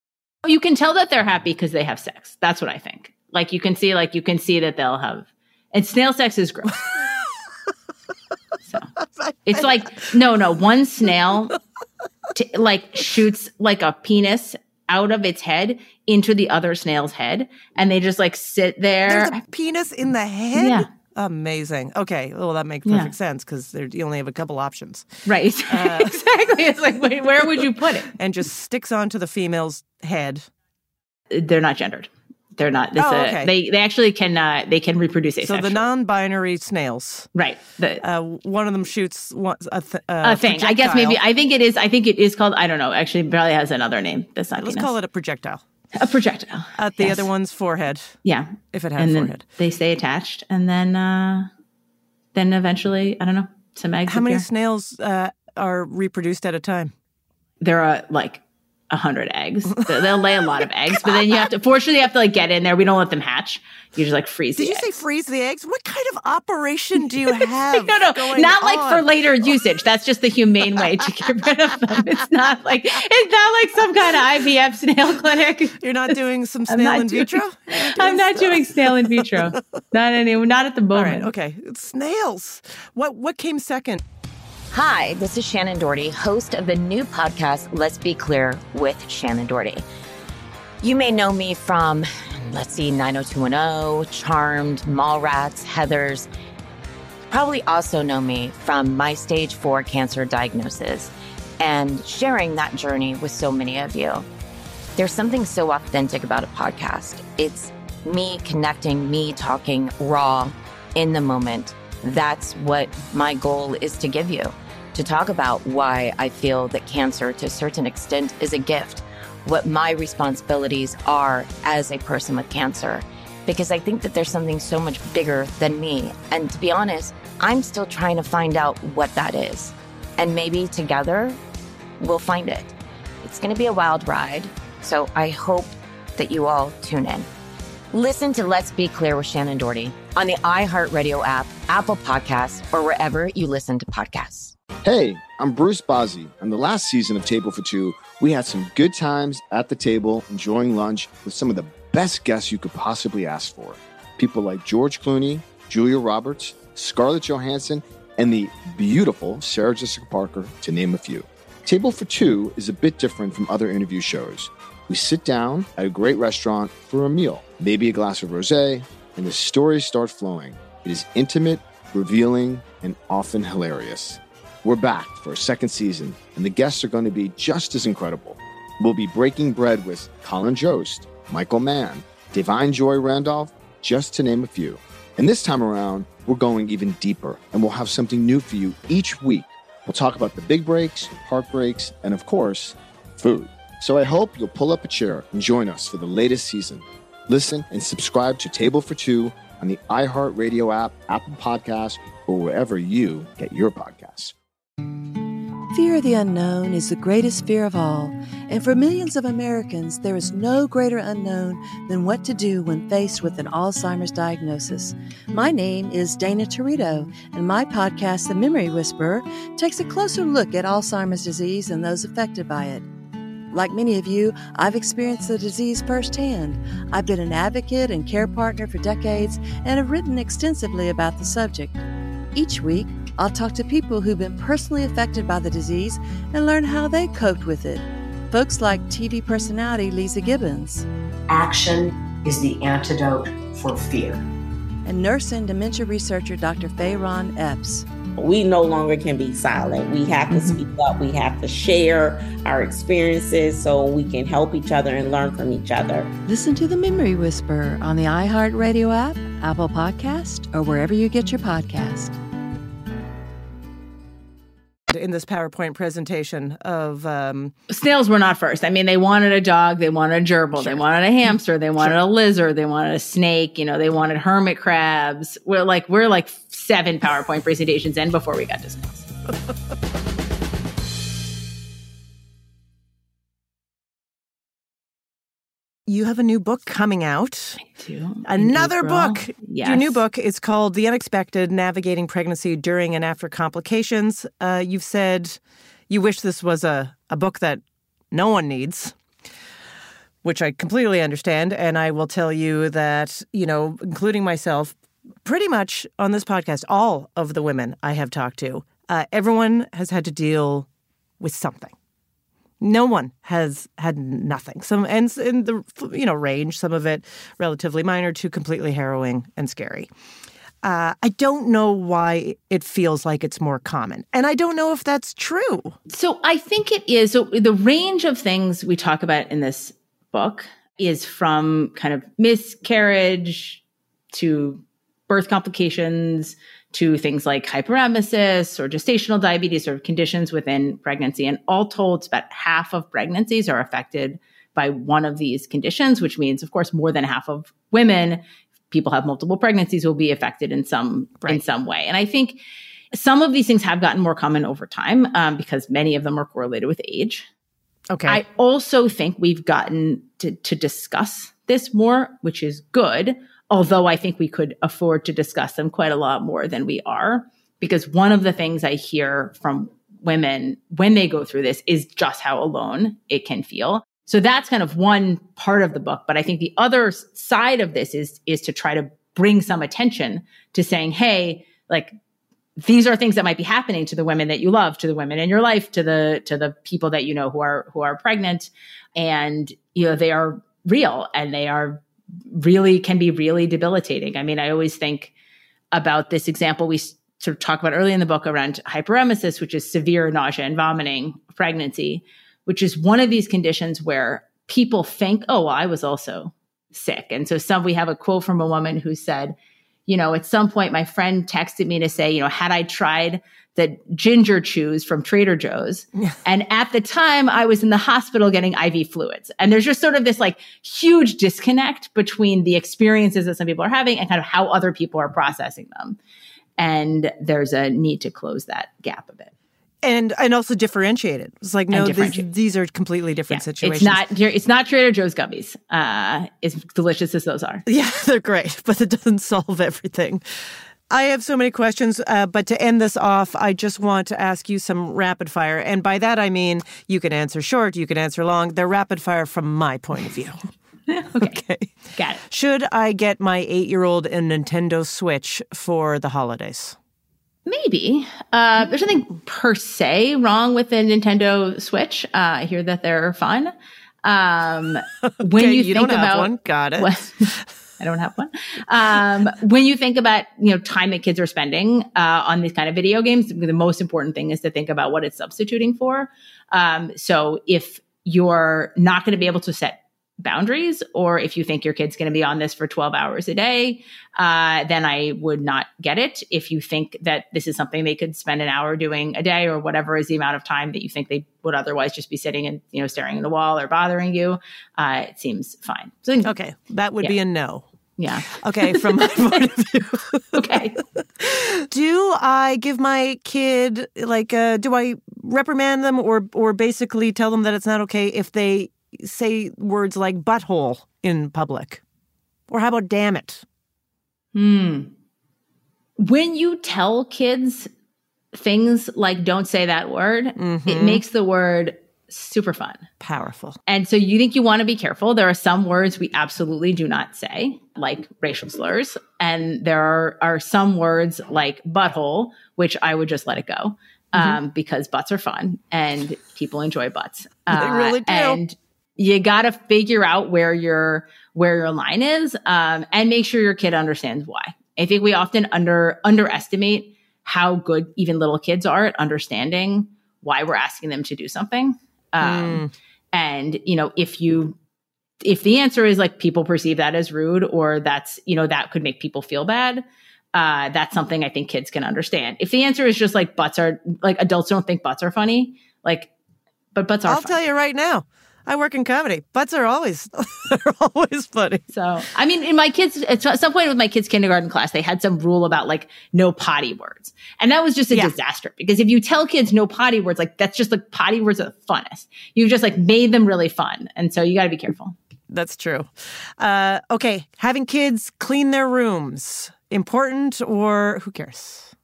You can tell that they're happy because they have sex. That's what I think. Like you can see, like you can see that they'll have, and snail sex is gross. so it's like no, no. One snail t- like shoots like a penis out of its head into the other snail's head, and they just like sit there. There's a penis in the head. Yeah. Amazing. Okay, well, that makes Yeah. perfect sense because you only have a couple options. Right. Uh, exactly. It's like, wait, where would you put it? And just sticks onto the female's head. They're not gendered. They're not. This, Oh, uh, okay. They they actually can uh, they can reproduce So the non-binary snails. Right. The, uh, one of them shoots one, a, th- a thing. I guess maybe I think it is. I think it is called. I don't know. Actually, probably has another name. That's not. Let's penis. call it a projectile. a projectile. At the Yes. other one's forehead. Yeah, If it had and a forehead. they stay attached, and then uh, then eventually, I don't know, some eggs. How many snails uh, are reproduced at a time? There are like a hundred eggs. They- They'll lay a lot of eggs, but then you have to. Fortunately, you have to like get in there. We don't let them hatch. You just like freeze. Did you say freeze the eggs? What kind of operation do you have? no, no, not like for later usage. That's just the humane way to get rid of them. It's not like it's not like some kind of IVF snail clinic. You're not doing some snail in doing- vitro? I'm not doing snail in vitro. Not any. Not at the moment. right, okay. It's snails. What what came second? Hi, this is Shannen Doherty, host of the new podcast, Let's Be Clear with Shannen Doherty. You may know me from, let's see, 90210, Charmed, Mallrats, Heathers. Probably also know me from my stage four cancer diagnosis and sharing that journey with so many of you. There's something so authentic about a podcast. It's me connecting, me talking raw in the moment. That's what my goal is to give you to talk about why I feel that cancer, to a certain extent, is a gift, what my responsibilities are as a person with cancer. Because I think that there's something so much bigger than me. And to be honest, I'm still trying to find out what that is. And maybe together we'll find it. It's going to be a wild ride. So I hope that you all tune in. Listen to Let's Be Clear with Shannen Doherty on the iHeartRadio app, Apple Podcasts, or wherever you listen to podcasts. Hey, I'm Bruce Bozzi. On the last season of Table for Two, we had some good times at the table, enjoying lunch with some of the best guests you could possibly ask for. People like George Clooney, Julia Roberts, Scarlett Johansson, and the beautiful Sarah Jessica Parker, to name a few. Table for Two is a bit different from other interview shows. We sit down at a great restaurant for a meal, maybe a glass of rosé, and the stories start flowing. It is intimate, revealing, and often hilarious. We're back for a second season, and the guests are going to be just as incredible. We'll be breaking bread with Colin Jost, Michael Mann, Da'Vine Joy Randolph, just to name a few. And this time around, we're going even deeper, and we'll have something new for you each week. We'll talk about the big breaks, heartbreaks, and of course, food. So I hope you'll pull up a chair and join us for the latest season. Listen and subscribe to Table for Two on the iHeartRadio app, Apple Podcasts, or wherever you get your podcasts. Fear of the unknown is the greatest fear of all, and for millions of Americans, there is no greater unknown than what to do when faced with an Alzheimer's diagnosis. My name is Dana Territo, and my podcast, The Memory Whisperer, takes a closer look at Alzheimer's disease and those affected by it. Like many of you, I've experienced the disease firsthand. I've been an advocate and care partner for decades and have written extensively about the subject. Each week, I'll talk to people who've been personally affected by the disease and learn how they coped with it. Folks like TV personality Leeza Gibbons. Action is the antidote for fear. And nurse and dementia researcher Dr. Fayron Epps. We no longer can be silent. We have to mm-hmm. speak up. We have to share our experiences so we can help each other and learn from each other. Listen to The Memory Whisper on the iHeartRadio app, Apple Podcast, or wherever you get your podcast in this PowerPoint presentation of um... snails were not first. I mean, they wanted a dog, they wanted a gerbil, sure. they wanted a hamster, they wanted sure. a lizard, they wanted a snake. You know, they wanted hermit crabs. We're like we're like seven PowerPoint presentations in before we got to snails. you have a new book coming out. I do. Another book. Yes. Your new book is called The Unexpected Navigating Pregnancy During and After Complications. Uh, you've said you wish this was a, a book that no one needs, which I completely understand. And I will tell you that, you know, including myself, pretty much on this podcast, all of the women I have talked to, uh, everyone has had to deal with something no one has had nothing. Some and in the you know range, some of it relatively minor to completely harrowing and scary. Uh, I don't know why it feels like it's more common, and I don't know if that's true. So I think it is. So the range of things we talk about in this book is from kind of miscarriage to birth complications to things like hyperemesis or gestational diabetes or conditions within pregnancy. And all told, it's about half of pregnancies are affected by one of these conditions, which means, of course, more than half of women, people have multiple pregnancies, will be affected in some right. in some way. And I think some of these things have gotten more common over time um, because many of them are correlated with age. Okay. I also think we've gotten to, to discuss this more, which is good although I think we could afford to discuss them quite a lot more than we are. Because one of the things I hear from women when they go through this is just how alone it can feel. So that's kind of one part of the book. But I think the other side of this is, is to try to bring some attention to saying, Hey, like these are things that might be happening to the women that you love, to the women in your life, to the, to the people that you know who are, who are pregnant. And, you know, they are real and they are really can be really debilitating. I mean, I always think about this example we sort of talk about early in the book around hyperemesis, which is severe nausea and vomiting pregnancy, which is one of these conditions where people think, oh, well, I was also sick. And so some we have a quote from a woman who said, you know, at some point my friend texted me to say, you know, had I tried the ginger chews from Trader Joe's. and at the time, I was in the hospital getting IV fluids. And there's just sort of this like huge disconnect between the experiences that some people are having and kind of how other people are processing them. And there's a need to close that gap a bit. And and also differentiate it. It's like no, these, these, are completely different yeah, situations. It's not it's not Trader Joe's gummies. Uh, as delicious as those are. Yeah, they're great, but it doesn't solve everything. I have so many questions, uh, but to end this off, I just want to ask you some rapid fire. And by that, I mean you can answer short, you can answer long. They're rapid fire from my point of view. okay. okay. Got it. Should I get my eight year old a Nintendo Switch for the holidays? Maybe. Uh, there's nothing per se wrong with the Nintendo Switch. Uh, I hear that they're fun. Um, when Okay, you, you think don't have about one. Got it. what- I don't have one. Um, when you think about you know time that kids are spending uh, on these kind of video games, the most important thing is to think about what it's substituting for. Um, so if you're not going to be able to set boundaries, or if you think your kid's going to be on this for 12 hours a day, uh, then I would not get it. If you think that this is something they could spend an hour doing a day, or whatever is the amount of time that you think they would otherwise just be sitting and you know staring at the wall or bothering you, uh, it seems fine. So okay, that would be a no. Yeah. Okay, from my point of view. okay. Do I give my kid like uh do I reprimand them or or basically tell them that it's not okay if they say words like butthole in public? Or how about damn it? Hmm. When you tell kids things like don't say that word, it Mhm. makes the word super fun. Powerful. And so you think you want to be careful. There are some words we absolutely do not say, like racial slurs. And there are, are some words like butthole, which I would just let it go um, because butts are fun and people enjoy butts. They really do. And you got to figure out where your where your line is um, and make sure your kid understands why. I think we often under underestimate how good even little kids are at understanding why we're asking them to do something. Um, And you know, if you if the answer is like people perceive that as rude or that's you know that could make people feel bad, uh, that's something I think kids can understand. If the answer is just like butts are like adults don't think butts are funny, like but butts are I'll tell you right now. I work in comedy. Butts are always they're always funny. So, I mean, in my kids, at some point with my kids' kindergarten class, they had some rule about like no potty words. And that was just a Yeah. disaster because if you tell kids no potty words, like that's just like potty words are the funnest. You've just like made them really fun. And so you got to be careful. That's true. Uh, okay, having kids clean their rooms important or who cares?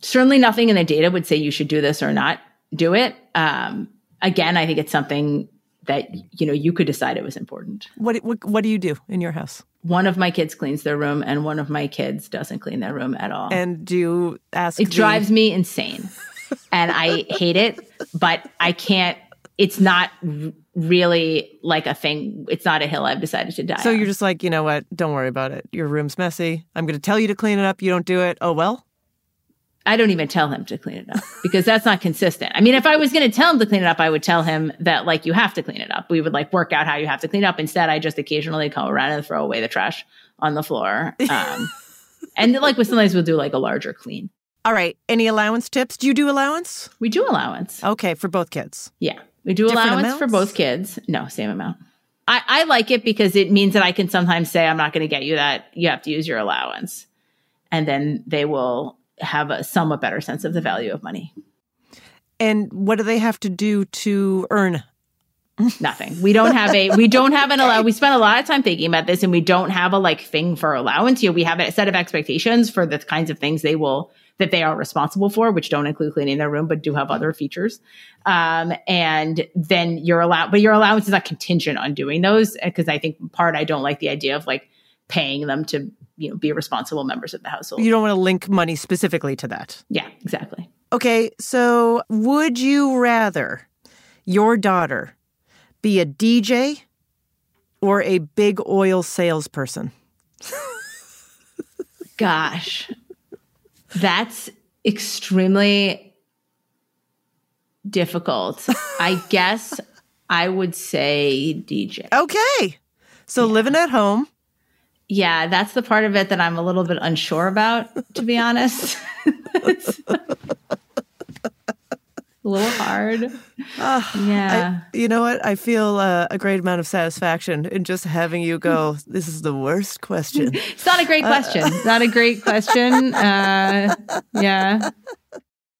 Certainly nothing in the data would say you should do this or not do it. Um, again, I think it's something that, you know, you could decide it was important. What what what do you do in your house? One of my kids cleans their room and one of my kids doesn't clean their room at all. And do you ask? It the- drives me insane. and I hate it, but I can't, it's not r- really like a thing. It's not a hill I've decided to die So on. you're just like, you know what? Don't worry about it. Your room's messy. I'm going to tell you to clean it up. You don't do it. Oh well. I don't even tell him to clean it up because that's not consistent. I mean, if I was going to tell him to clean it up, I would tell him that like you have to clean it up. We would like work out how you have to clean up. Instead, I just occasionally come around and throw away the trash on the floor. Um, and like with sometimes we'll do like a larger clean. All right. Any allowance tips? Do you do allowance? We do allowance. Okay, for both kids. Yeah, we do Different allowance for both kids. No, same amount. I, I like it because it means that I can sometimes say, I'm not going to get you that. You have to use your allowance. And then they will have a somewhat better sense of the value of money. And what do they have to do to earn? Nothing. We don't have a, we don't have an allow. We spent a lot of time thinking about this and we don't have a like thing for allowance. You know, we have a set of expectations for the kinds of things they will, that they are responsible for, which don't include cleaning their room, but do have other features. Um, and then your allow, but your allowance is not contingent on doing those. Cause I think part, I don't like the idea of like paying them to, you know, be responsible members of the household. You don't want to link money specifically to that. yeah, exactly. Okay, so would you rather your daughter be a DJ or a big oil salesperson? Gosh, that's extremely difficult. I guess I would say DJ. Okay. So living at home. Yeah, that's the part of it that I'm a little bit unsure about, to be honest. A little hard. yeah. I, you know what? I feel uh, a great amount of satisfaction in just having you go, this is the worst question. it's not a great question. It's not a great question. Uh, yeah.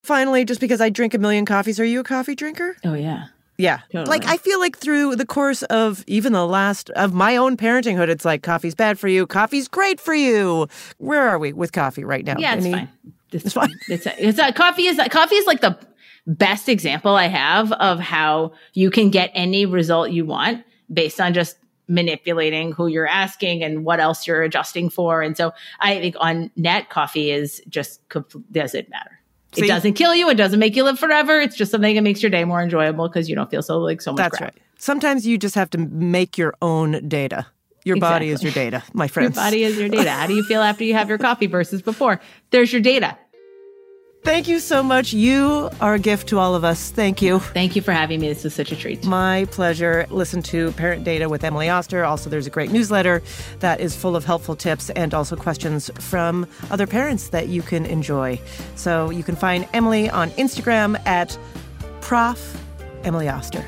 Finally, just because I drink a million coffees, are you a coffee drinker? Oh, yeah. Yeah. Totally. Like I feel like through the course of even the last of my own parentinghood, it's like coffee's bad for you, coffee's great for you. Where are we with coffee right now? Yeah, it's Any- fine. It's, fine. It's, a, it's a, coffee is coffee is like the best example I have of how you can get any result you want based on just manipulating who you're asking and what else you're adjusting for. And so I think on net coffee is just doesn't matter. See? It doesn't kill you. It doesn't make you live forever. It's just something that makes your day more enjoyable because you don't feel so like so much. That's crap. right. Sometimes you just have to make your own data. Your body is your data, my friends. Your body is your data. How do you feel after you have your coffee versus before? There's your data. Thank you so much. You are a gift to all of us. Thank you. Thank you for having me. This was such a treat. My pleasure. Listen to Parent Data with Emily Oster. Also, there's a great newsletter that is full of helpful tips and also questions from other parents that you can enjoy. So you can find Emily on Instagram at Prof. Emily Oster.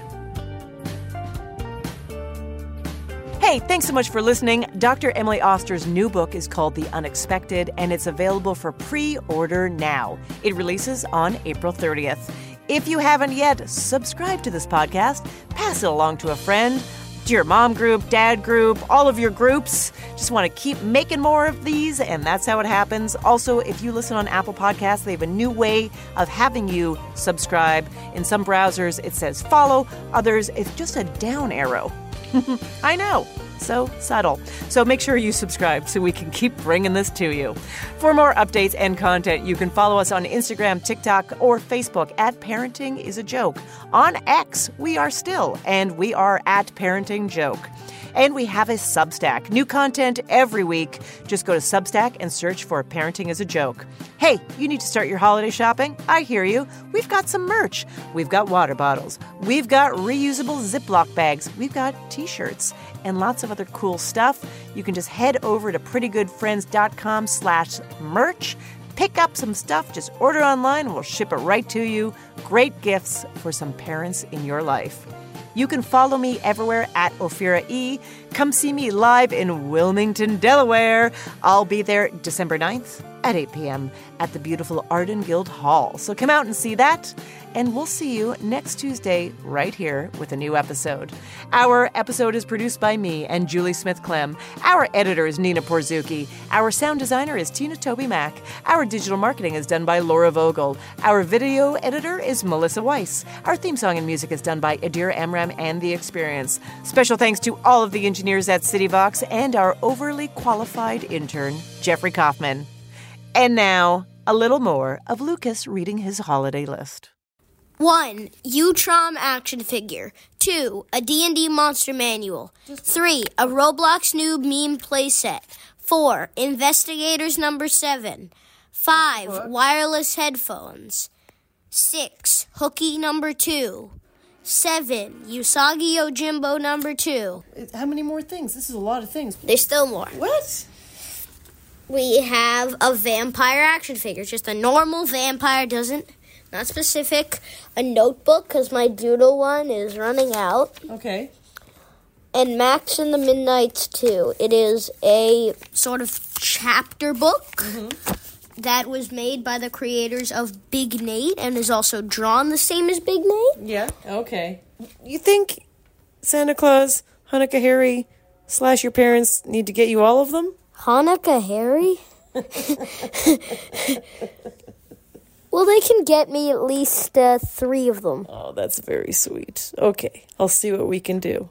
Hey, thanks so much for listening. Dr. Emily Oster's new book is called The Unexpected, and it's available for pre order now. It releases on April 30th. If you haven't yet, subscribe to this podcast, pass it along to a friend, to your mom group, dad group, all of your groups. Just want to keep making more of these, and that's how it happens. Also, if you listen on Apple Podcasts, they have a new way of having you subscribe. In some browsers, it says follow, others, it's just a down arrow. I know. So subtle. So make sure you subscribe so we can keep bringing this to you. For more updates and content, you can follow us on Instagram, TikTok, or Facebook at Parenting is a Joke. On X, we are still, and we are at Parenting Joke. And we have a Substack. New content every week. Just go to Substack and search for Parenting as a Joke. Hey, you need to start your holiday shopping? I hear you. We've got some merch. We've got water bottles. We've got reusable Ziploc bags. We've got t shirts and lots of other cool stuff. You can just head over to prettygoodfriends.com slash merch. Pick up some stuff, just order online, and we'll ship it right to you. Great gifts for some parents in your life. You can follow me everywhere at Ophira E. Come see me live in Wilmington, Delaware. I'll be there December 9th at 8 p.m. at the beautiful Arden Guild Hall. So come out and see that, and we'll see you next Tuesday right here with a new episode. Our episode is produced by me and Julie Smith Clem. Our editor is Nina Porzuki. Our sound designer is Tina Toby Mack. Our digital marketing is done by Laura Vogel. Our video editor is Melissa Weiss. Our theme song and music is done by Adir Amram and The Experience. Special thanks to all of the engineers at CityVox and our overly qualified intern, Jeffrey Kaufman. And now, a little more of Lucas reading his holiday list. 1. Utrom action figure. 2. A D&D monster manual. 3. A Roblox noob meme playset. 4. Investigators number 7. 5. Wireless headphones. 6. Hooky number 2. 7. Usagi Yojimbo number 2. How many more things? This is a lot of things. There's still more. What? We have a vampire action figure. Just a normal vampire, doesn't not specific. A notebook because my doodle one is running out. Okay. And Max and the Midnights too. It is a sort of chapter book mm-hmm. that was made by the creators of Big Nate and is also drawn the same as Big Nate. Yeah, okay. You think Santa Claus, Hanukkah Harry, slash your parents need to get you all of them? Hanukkah Harry? well, they can get me at least uh, three of them. Oh, that's very sweet. Okay, I'll see what we can do.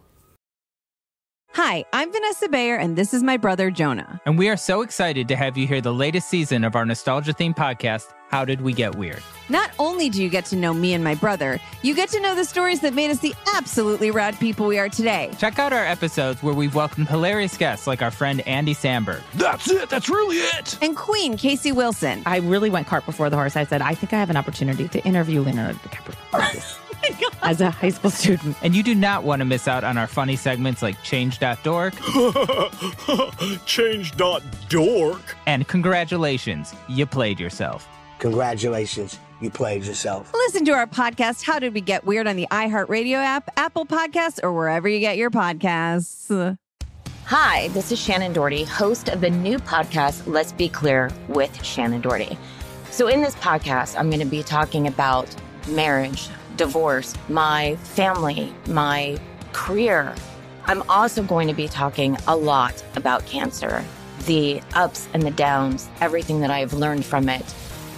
Hi, I'm Vanessa Bayer, and this is my brother Jonah. And we are so excited to have you hear the latest season of our nostalgia themed podcast, How Did We Get Weird? Not only do you get to know me and my brother, you get to know the stories that made us the absolutely rad people we are today. Check out our episodes where we've welcomed hilarious guests like our friend Andy Samberg. That's it. That's really it. And Queen Casey Wilson. I really went cart before the horse. I said, I think I have an opportunity to interview Leonardo DiCaprio. As a high school student. And you do not want to miss out on our funny segments like Change.dork Change.dork. and Congratulations, you played yourself. Congratulations, you played yourself. Listen to our podcast, How Did We Get Weird, on the iHeartRadio app, Apple Podcasts, or wherever you get your podcasts. Hi, this is Shannen Doherty, host of the new podcast, Let's Be Clear with Shannen Doherty. So, in this podcast, I'm going to be talking about marriage, divorce, my family, my career. I'm also going to be talking a lot about cancer, the ups and the downs, everything that I've learned from it.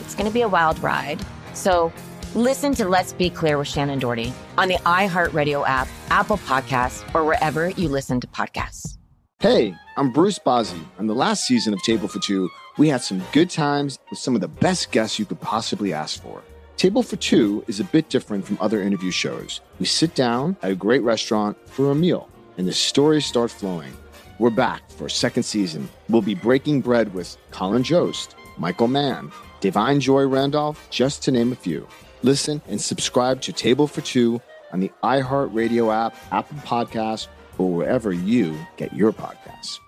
It's going to be a wild ride. So, Listen to Let's Be Clear with Shannen Doherty on the iHeartRadio app, Apple Podcasts, or wherever you listen to podcasts. Hey, I'm Bruce Bozzi. On the last season of Table for Two, we had some good times with some of the best guests you could possibly ask for. Table for Two is a bit different from other interview shows. We sit down at a great restaurant for a meal, and the stories start flowing. We're back for a second season. We'll be breaking bread with Colin Jost, Michael Mann, Da'Vine Joy Randolph, just to name a few. Listen and subscribe to Table for Two on the iHeartRadio app, Apple Podcasts, or wherever you get your podcasts.